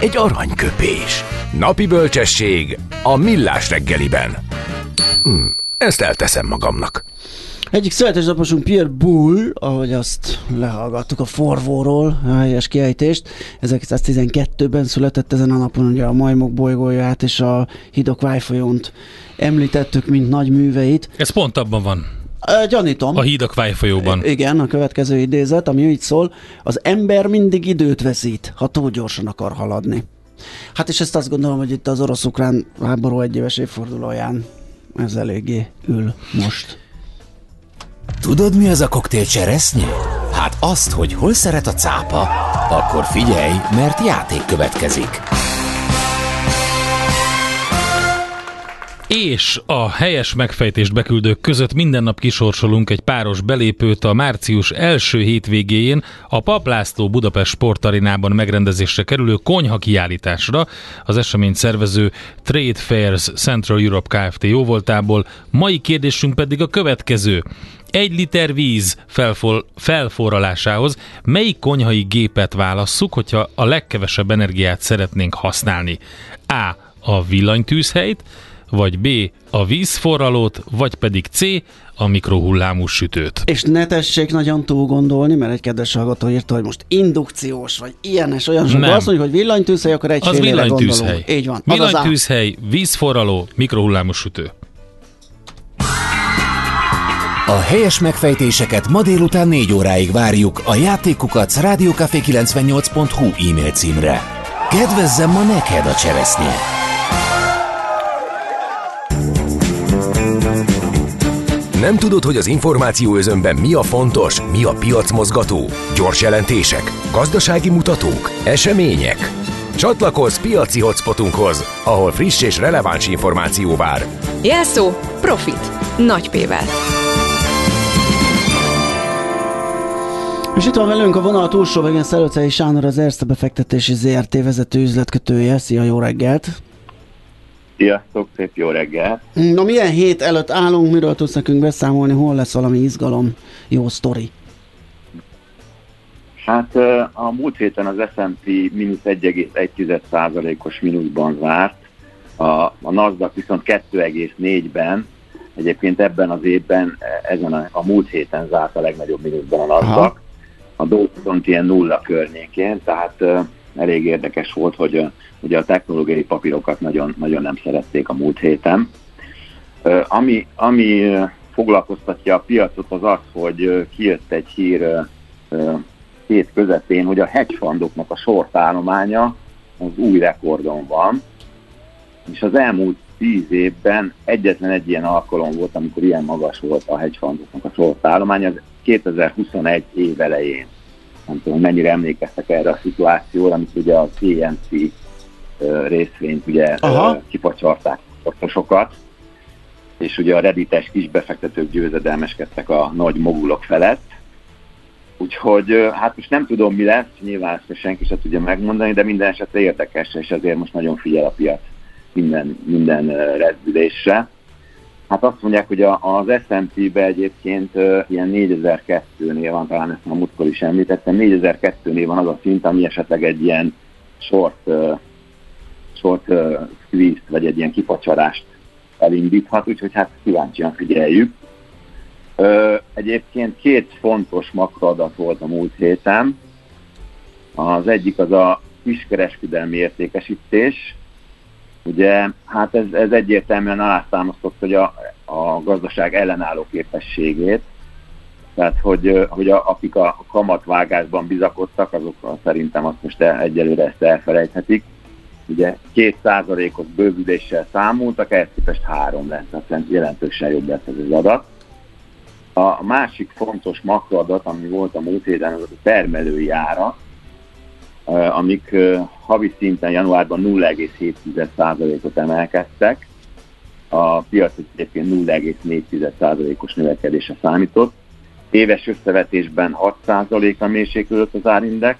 egy aranyköpés. Napi bölcsesség a millás reggeliben. Hm, ezt elteszem magamnak. Egyik születésnaposunk Pierre Bull, ahogy azt lehallgattuk a forvóról, a helyes kiejtést, 1912-ben született ezen a napon ugye a Majmok bolygóját és a Hidok Vájfolyónt említettük, mint nagy műveit. Ez pont abban van. Gyanítom. A hídak vájfolyóban. Igen, a következő idézet, ami így szól, az ember mindig időt veszít, ha túl gyorsan akar haladni. Hát és ezt azt gondolom, hogy itt az orosz-ukrán háború egyéves évfordulóján ez eléggé ül most. Tudod, mi az a koktél cseresznye? Hát azt, hogy hol szeret a cápa, akkor figyelj, mert játék következik. És a helyes megfejtést beküldők között minden nap kisorsolunk egy páros belépőt a március első hétvégéjén a Paplászló Budapest Sportarinában megrendezésre kerülő konyha kiállításra. Az esemény szervező Trade Fairs Central Europe Kft. jóvoltából. Mai kérdésünk pedig a következő. Egy liter víz felfor, felforralásához melyik konyhai gépet válasszuk, hogyha a legkevesebb energiát szeretnénk használni? A. A villanytűzhelyt, vagy B. a vízforralót, vagy pedig C. a mikrohullámú sütőt. És ne tessék nagyon túl gondolni, mert egy kedves hallgató írta, hogy most indukciós, vagy ilyenes, olyan sok. Azt mondjuk, hogy villanytűzhely, akkor egy Az villanytűzhely. Így van. Villanytűzhely, vízforraló, mikrohullámú sütő. A helyes megfejtéseket ma délután 4 óráig várjuk a játékukat rádiókafé98.hu e-mail címre. Kedvezzem ma neked a cseresznye! Nem tudod, hogy az információ özönben mi a fontos, mi a piacmozgató? Gyors jelentések, gazdasági mutatók, események? Csatlakozz piaci hotspotunkhoz, ahol friss és releváns információ vár. Jelszó Profit. Nagy P-vel. És itt van velünk a vonal túlsó végén Szerőcei Sándor, az Erste befektetési ZRT vezető üzletkötője. Szia, jó reggelt! Sziasztok, szép jó reggel! Na milyen hét előtt állunk, miről tudsz nekünk beszámolni, hol lesz valami izgalom, jó sztori? Hát a múlt héten az S&P mínusz 1,1%-os mínuszban zárt, a, a Nasdaq viszont 2,4-ben, egyébként ebben az évben, ezen a, a múlt héten zárt a legnagyobb mínuszban a Nasdaq, Aha. a Dow viszont ilyen nulla környékén, tehát elég érdekes volt, hogy ugye a technológiai papírokat nagyon, nagyon nem szerették a múlt héten. Ami, ami foglalkoztatja a piacot az az, hogy kijött egy hír hét közepén, hogy a hedge fundoknak a sortállománya az új rekordon van, és az elmúlt tíz évben egyetlen egy ilyen alkalom volt, amikor ilyen magas volt a hedge fundoknak a sortállománya, az 2021 év elején nem tudom, mennyire emlékeztek erre a szituációra, amit ugye a CNC részvényt ugye Aha. kipacsarták sokat, és ugye a reddites kisbefektetők győzedelmeskedtek a nagy mogulok felett. Úgyhogy hát most nem tudom, mi lesz, nyilván ezt senki sem tudja megmondani, de minden esetre érdekes, és ezért most nagyon figyel a piac minden, minden rezdülésre. Hát azt mondják, hogy az S&P-be egyébként uh, ilyen 4002-nél van, talán ezt a múltkor is említettem, 4002-nél van az a szint, ami esetleg egy ilyen short, uh, short uh, squeeze vagy egy ilyen kipacsarást elindíthat, úgyhogy hát kíváncsian figyeljük. Uh, egyébként két fontos makroadat volt a múlt héten. Az egyik az a kiskereskedelmi értékesítés, Ugye, hát ez, ez egyértelműen alátámasztott, hogy a, a gazdaság ellenálló képességét, tehát, hogy, hogy a, akik a kamatvágásban bizakodtak, azok szerintem azt most el, egyelőre ezt elfelejthetik. Ugye két százalékos bővüléssel számoltak, ehhez képest három lesz, tehát jelentősen jobb lesz ez az adat. A másik fontos makroadat, ami volt a múlt héten, az a termelői ára, amik havi szinten januárban 0,7%-ot emelkedtek, a piac egyébként 0,4%-os növekedése számított. Éves összevetésben 6%-a mérséklődött az árindex,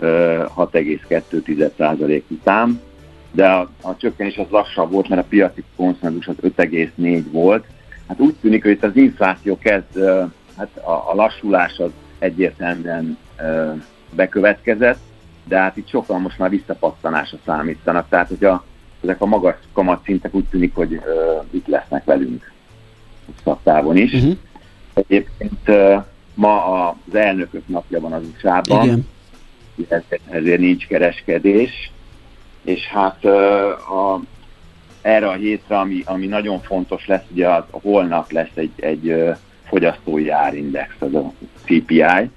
6,2% után, de a, a csökkenés az lassabb volt, mert a piaci konszenzus az 5,4 volt. Hát úgy tűnik, hogy itt az infláció kezd, hát a, a lassulás az egyértelműen bekövetkezett, de hát itt sokan most már visszapattanásra számítanak, tehát hogy a, ezek a magas kamatszintek úgy tűnik, hogy uh, itt lesznek velünk hosszabb is. Uh-huh. Egyébként uh, ma az elnökök napja van az USA-ban, Igen. Ezért, ezért nincs kereskedés, és hát uh, a, erre a hétre, ami, ami nagyon fontos lesz, ugye az, holnap lesz egy, egy uh, fogyasztói árindex, az a CPI,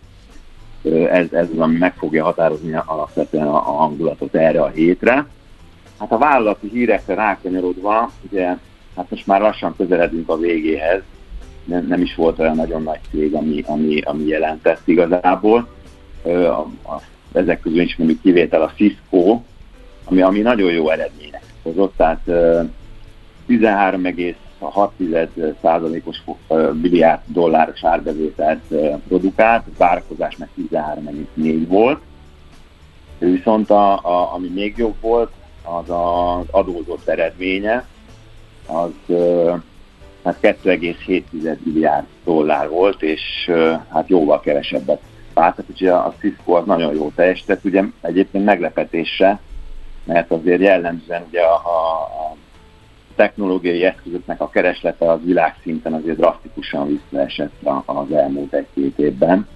ez, ez az, ami meg fogja határozni alapvetően a, a hangulatot erre a hétre. Hát a vállalati hírekre rákanyarodva, ugye hát most már lassan közeledünk a végéhez, nem, nem is volt olyan nagyon nagy cég, ami, ami, ami jelentett igazából. A, a, ezek közül is mondjuk kivétel a Cisco, ami, ami nagyon jó eredmények hozott, tehát 13,6%-os milliárd dolláros árbevételt produkált, várakozás meg 13,4 volt. Viszont a, a, ami még jobb volt, az az adózott eredménye, az hát 2,7 milliárd dollár volt, és hát jóval kevesebbet váltak, úgyhogy a Cisco az nagyon jó teljesített, ugye egyébként meglepetésre, mert azért jellemzően ugye a, a technológiai eszközöknek a kereslete az világszinten azért drasztikusan visszaesett az elmúlt egy-két évben,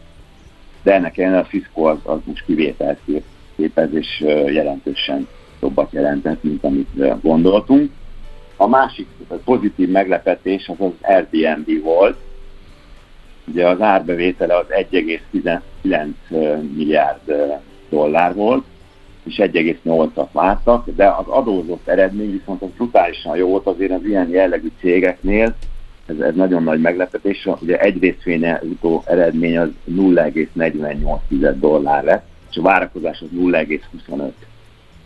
de ennek ellenére a Cisco az, az most kivételt képez, és jelentősen jobbat jelentett, mint amit gondoltunk. A másik pozitív meglepetés az az Airbnb volt. Ugye az árbevétele az 1,19 milliárd dollár volt, és 1,8-at vártak, de az adózott eredmény viszont az brutálisan jó volt azért az ilyen jellegű cégeknél, ez, ez nagyon nagy meglepetés, ugye egy részvénye utó eredmény az 0,48 dollár lett, és a várakozás az 0,25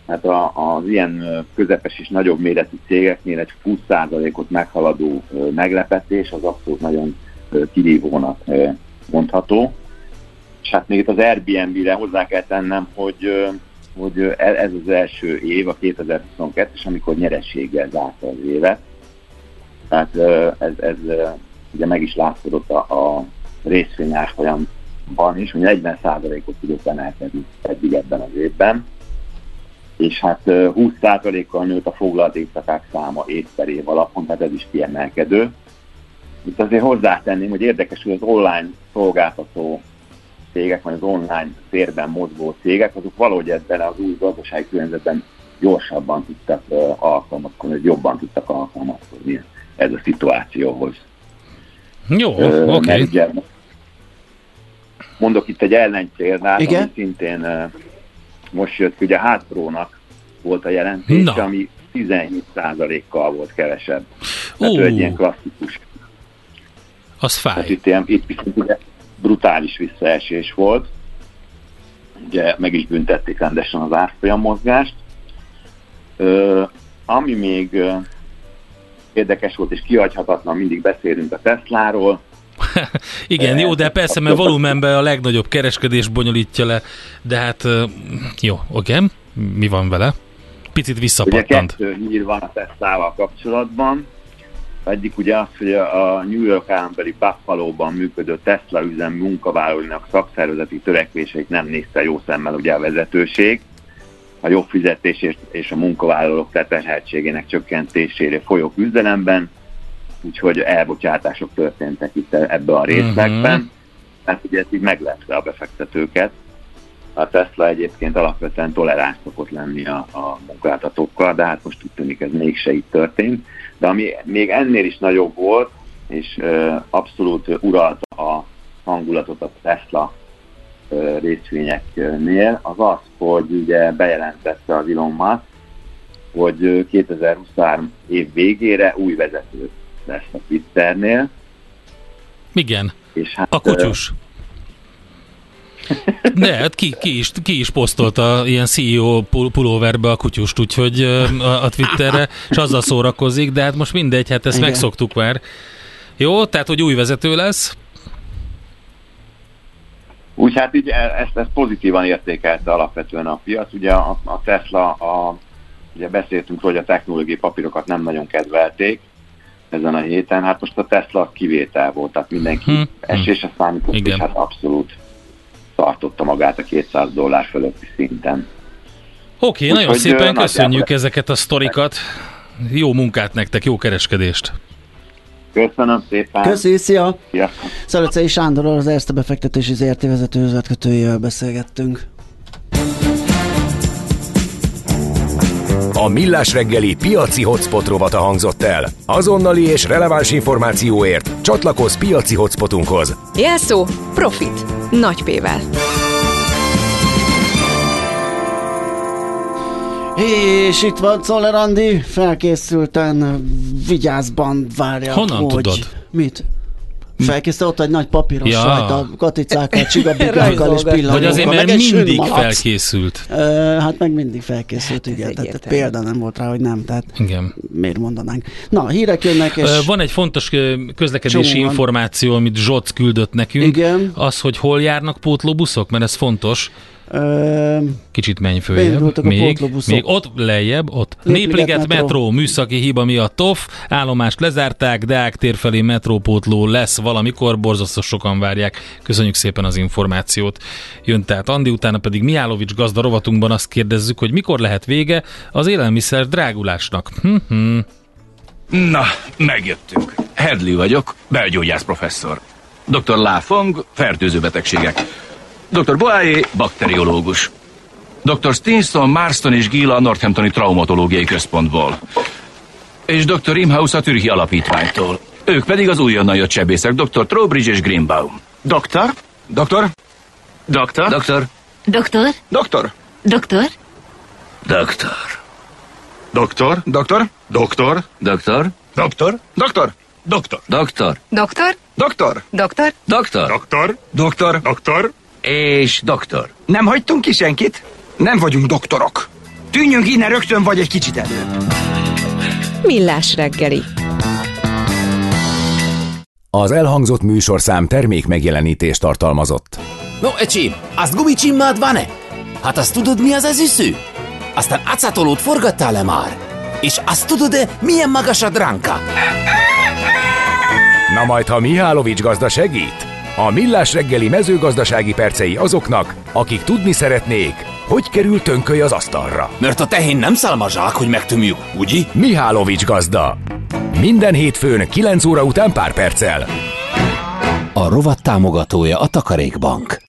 hát a, az ilyen közepes és nagyobb méretű cégeknél egy 20%-ot meghaladó meglepetés az abszolút nagyon kirívónak mondható. És hát még itt az Airbnb-re hozzá kell tennem, hogy, hogy e, ez az első év, a 2022-es, amikor nyerességgel zárta az évet. Tehát ez, ez ugye meg is látszódott a, a részvényárfolyamban is, hogy 40%-ot tudott emelkedni eddig ebben az évben és hát 20%-kal nőtt a foglalt éjszakák száma év per év alapon, tehát ez is kiemelkedő. Itt azért hozzátenném, hogy érdekes, hogy az online szolgáltató cégek, vagy az online térben mozgó cégek, azok valahogy ebben az új gazdasági környezetben gyorsabban tudtak alkalmazkodni, hogy jobban tudtak alkalmazkodni ez a szituációhoz. Jó, oké. Okay. Mondok itt egy ellenpéldát, ami szintén most jött, ugye a Hátprónak volt a jelentés, Na. ami 17%-kal volt kevesebb. Tehát uh. egy ilyen klasszikus. Az fáj. Tehát itt, ilyen, itt viszont ugye brutális visszaesés volt. Ugye meg is büntették rendesen az árfolyam mozgást. Ö, ami még ö, érdekes volt és kihagyhatatlan, mindig beszélünk a Tesláról, Igen, jó, de persze, mert volumenben a legnagyobb kereskedés bonyolítja le, de hát jó, oké, mi van vele? Picit visszapattant. Ugye kettő hír van a Tesla-val kapcsolatban. Egyik ugye az, hogy a New York állambeli Buffalo-ban működő Tesla üzem munkavállalóinak szakszervezeti törekvéseit nem nézte jó szemmel ugye a vezetőség. A jobb fizetés és a munkavállalók terheltségének csökkentésére folyó küzdelemben úgyhogy elbocsátások történtek itt ebben a részlegben, uh-huh. mert ugye ez így meglepte a befektetőket. A Tesla egyébként alapvetően toleráns szokott lenni a, a munkáltatókkal, de hát most úgy tűnik ez mégse így történt. De ami még ennél is nagyobb volt, és ö, abszolút uralta a hangulatot a Tesla ö, részvényeknél, az az, hogy ugye bejelentette az Elon Musk, hogy 2023 év végére új vezetőt lesz a Twitternél. Igen, és hát, a kutyus. De, hát ki, ki, is, ki is posztolta ilyen CEO pulóverbe a kutyust, úgyhogy a, a Twitterre, és azzal szórakozik, de hát most mindegy, hát ezt Igen. megszoktuk már. Jó, tehát, hogy új vezető lesz. Úgy hát így e, ezt, ezt pozitívan értékelte alapvetően a piac. Ugye a, a Tesla, a, ugye beszéltünk róla, hogy a technológiai papírokat nem nagyon kedvelték, ezen a héten. Hát most a Tesla kivétel volt, tehát mindenki hmm. esése számított, Igen. és hát abszolút tartotta magát a 200 dollár fölötti szinten. Oké, okay, nagyon szépen köszönjük le. ezeket a sztorikat. Jó munkát nektek, jó kereskedést! Köszönöm szépen! Köszi, szia! Sziasztok! Sándor az Erste befektetési ZRT vezető beszélgettünk. A Millás reggeli piaci hotspot rovata hangzott el. Azonnali és releváns információért csatlakozz piaci hotspotunkhoz. Jelszó Profit. Nagy P-vel. És itt van Czoller Andi, felkészülten, vigyázban várja, Honnan hogy... tudod? Mit? Felkészült ott egy nagy papíros Ja. ja. sajt a katicákkal, csigabigákkal és pillanakkal. Vagy azért, mert mindig süllymalat. felkészült. Ö, hát meg mindig felkészült, Hát ez igen. Tehát példa nem volt rá, hogy nem. Tehát Igen. miért mondanánk? Na, hírek jönnek, és... Van egy fontos közlekedési információ, amit Zsoc küldött nekünk. Igen. Az, hogy hol járnak pótlóbuszok, mert ez fontos. Kicsit menj följebb. Még, még ott lejjebb, ott. Népliget Népliget metró. metró. műszaki hiba miatt TOF, állomást lezárták, Deák tér felé metrópótló lesz valamikor, borzasztó sokan várják. Köszönjük szépen az információt. Jön tehát Andi, utána pedig Miálovics gazda rovatunkban azt kérdezzük, hogy mikor lehet vége az élelmiszer drágulásnak. Hm-hm. Na, megjöttünk. Hedley vagyok, belgyógyász professzor. Dr. Lafong, fertőző betegségek. Dr. Boáé, bakteriológus. Dr. Stinson, Marston és Gill a Northamptoni Traumatológiai Központból. És Dr. Imhouse a Türki Alapítványtól. Ők pedig az újonnan jött sebészek, Dr. Trowbridge és Greenbaum. Doktor? Doktor? Doktor? Doktor? Doktor? Doktor? Doktor? Doktor. Doktor? Doktor? Doktor? Doktor? Doktor? Doktor? Doktor. Doktor. Doktor? Doktor. Doktor? Doktor. Doktor. Doktor. Doktor. És doktor. Nem hagytunk ki senkit? Nem vagyunk doktorok. Tűnjünk innen rögtön, vagy egy kicsit előbb. Millás reggeli. Az elhangzott műsorszám termék megjelenítést tartalmazott. No, ecsim, azt gumicsimmád van-e? Hát azt tudod, mi az az üsző? Aztán acatolót forgattál-e már? És azt tudod-e, milyen magas a dránka? Na majd, ha Mihálovics gazda segít? A Millás reggeli mezőgazdasági percei azoknak, akik tudni szeretnék, hogy kerül tönköly az asztalra. Mert a tehén nem szálmazsák, hogy megtömjük, ugye? Mihálovics gazda. Minden hétfőn 9 óra után pár perccel. A rovat támogatója a Takarékbank.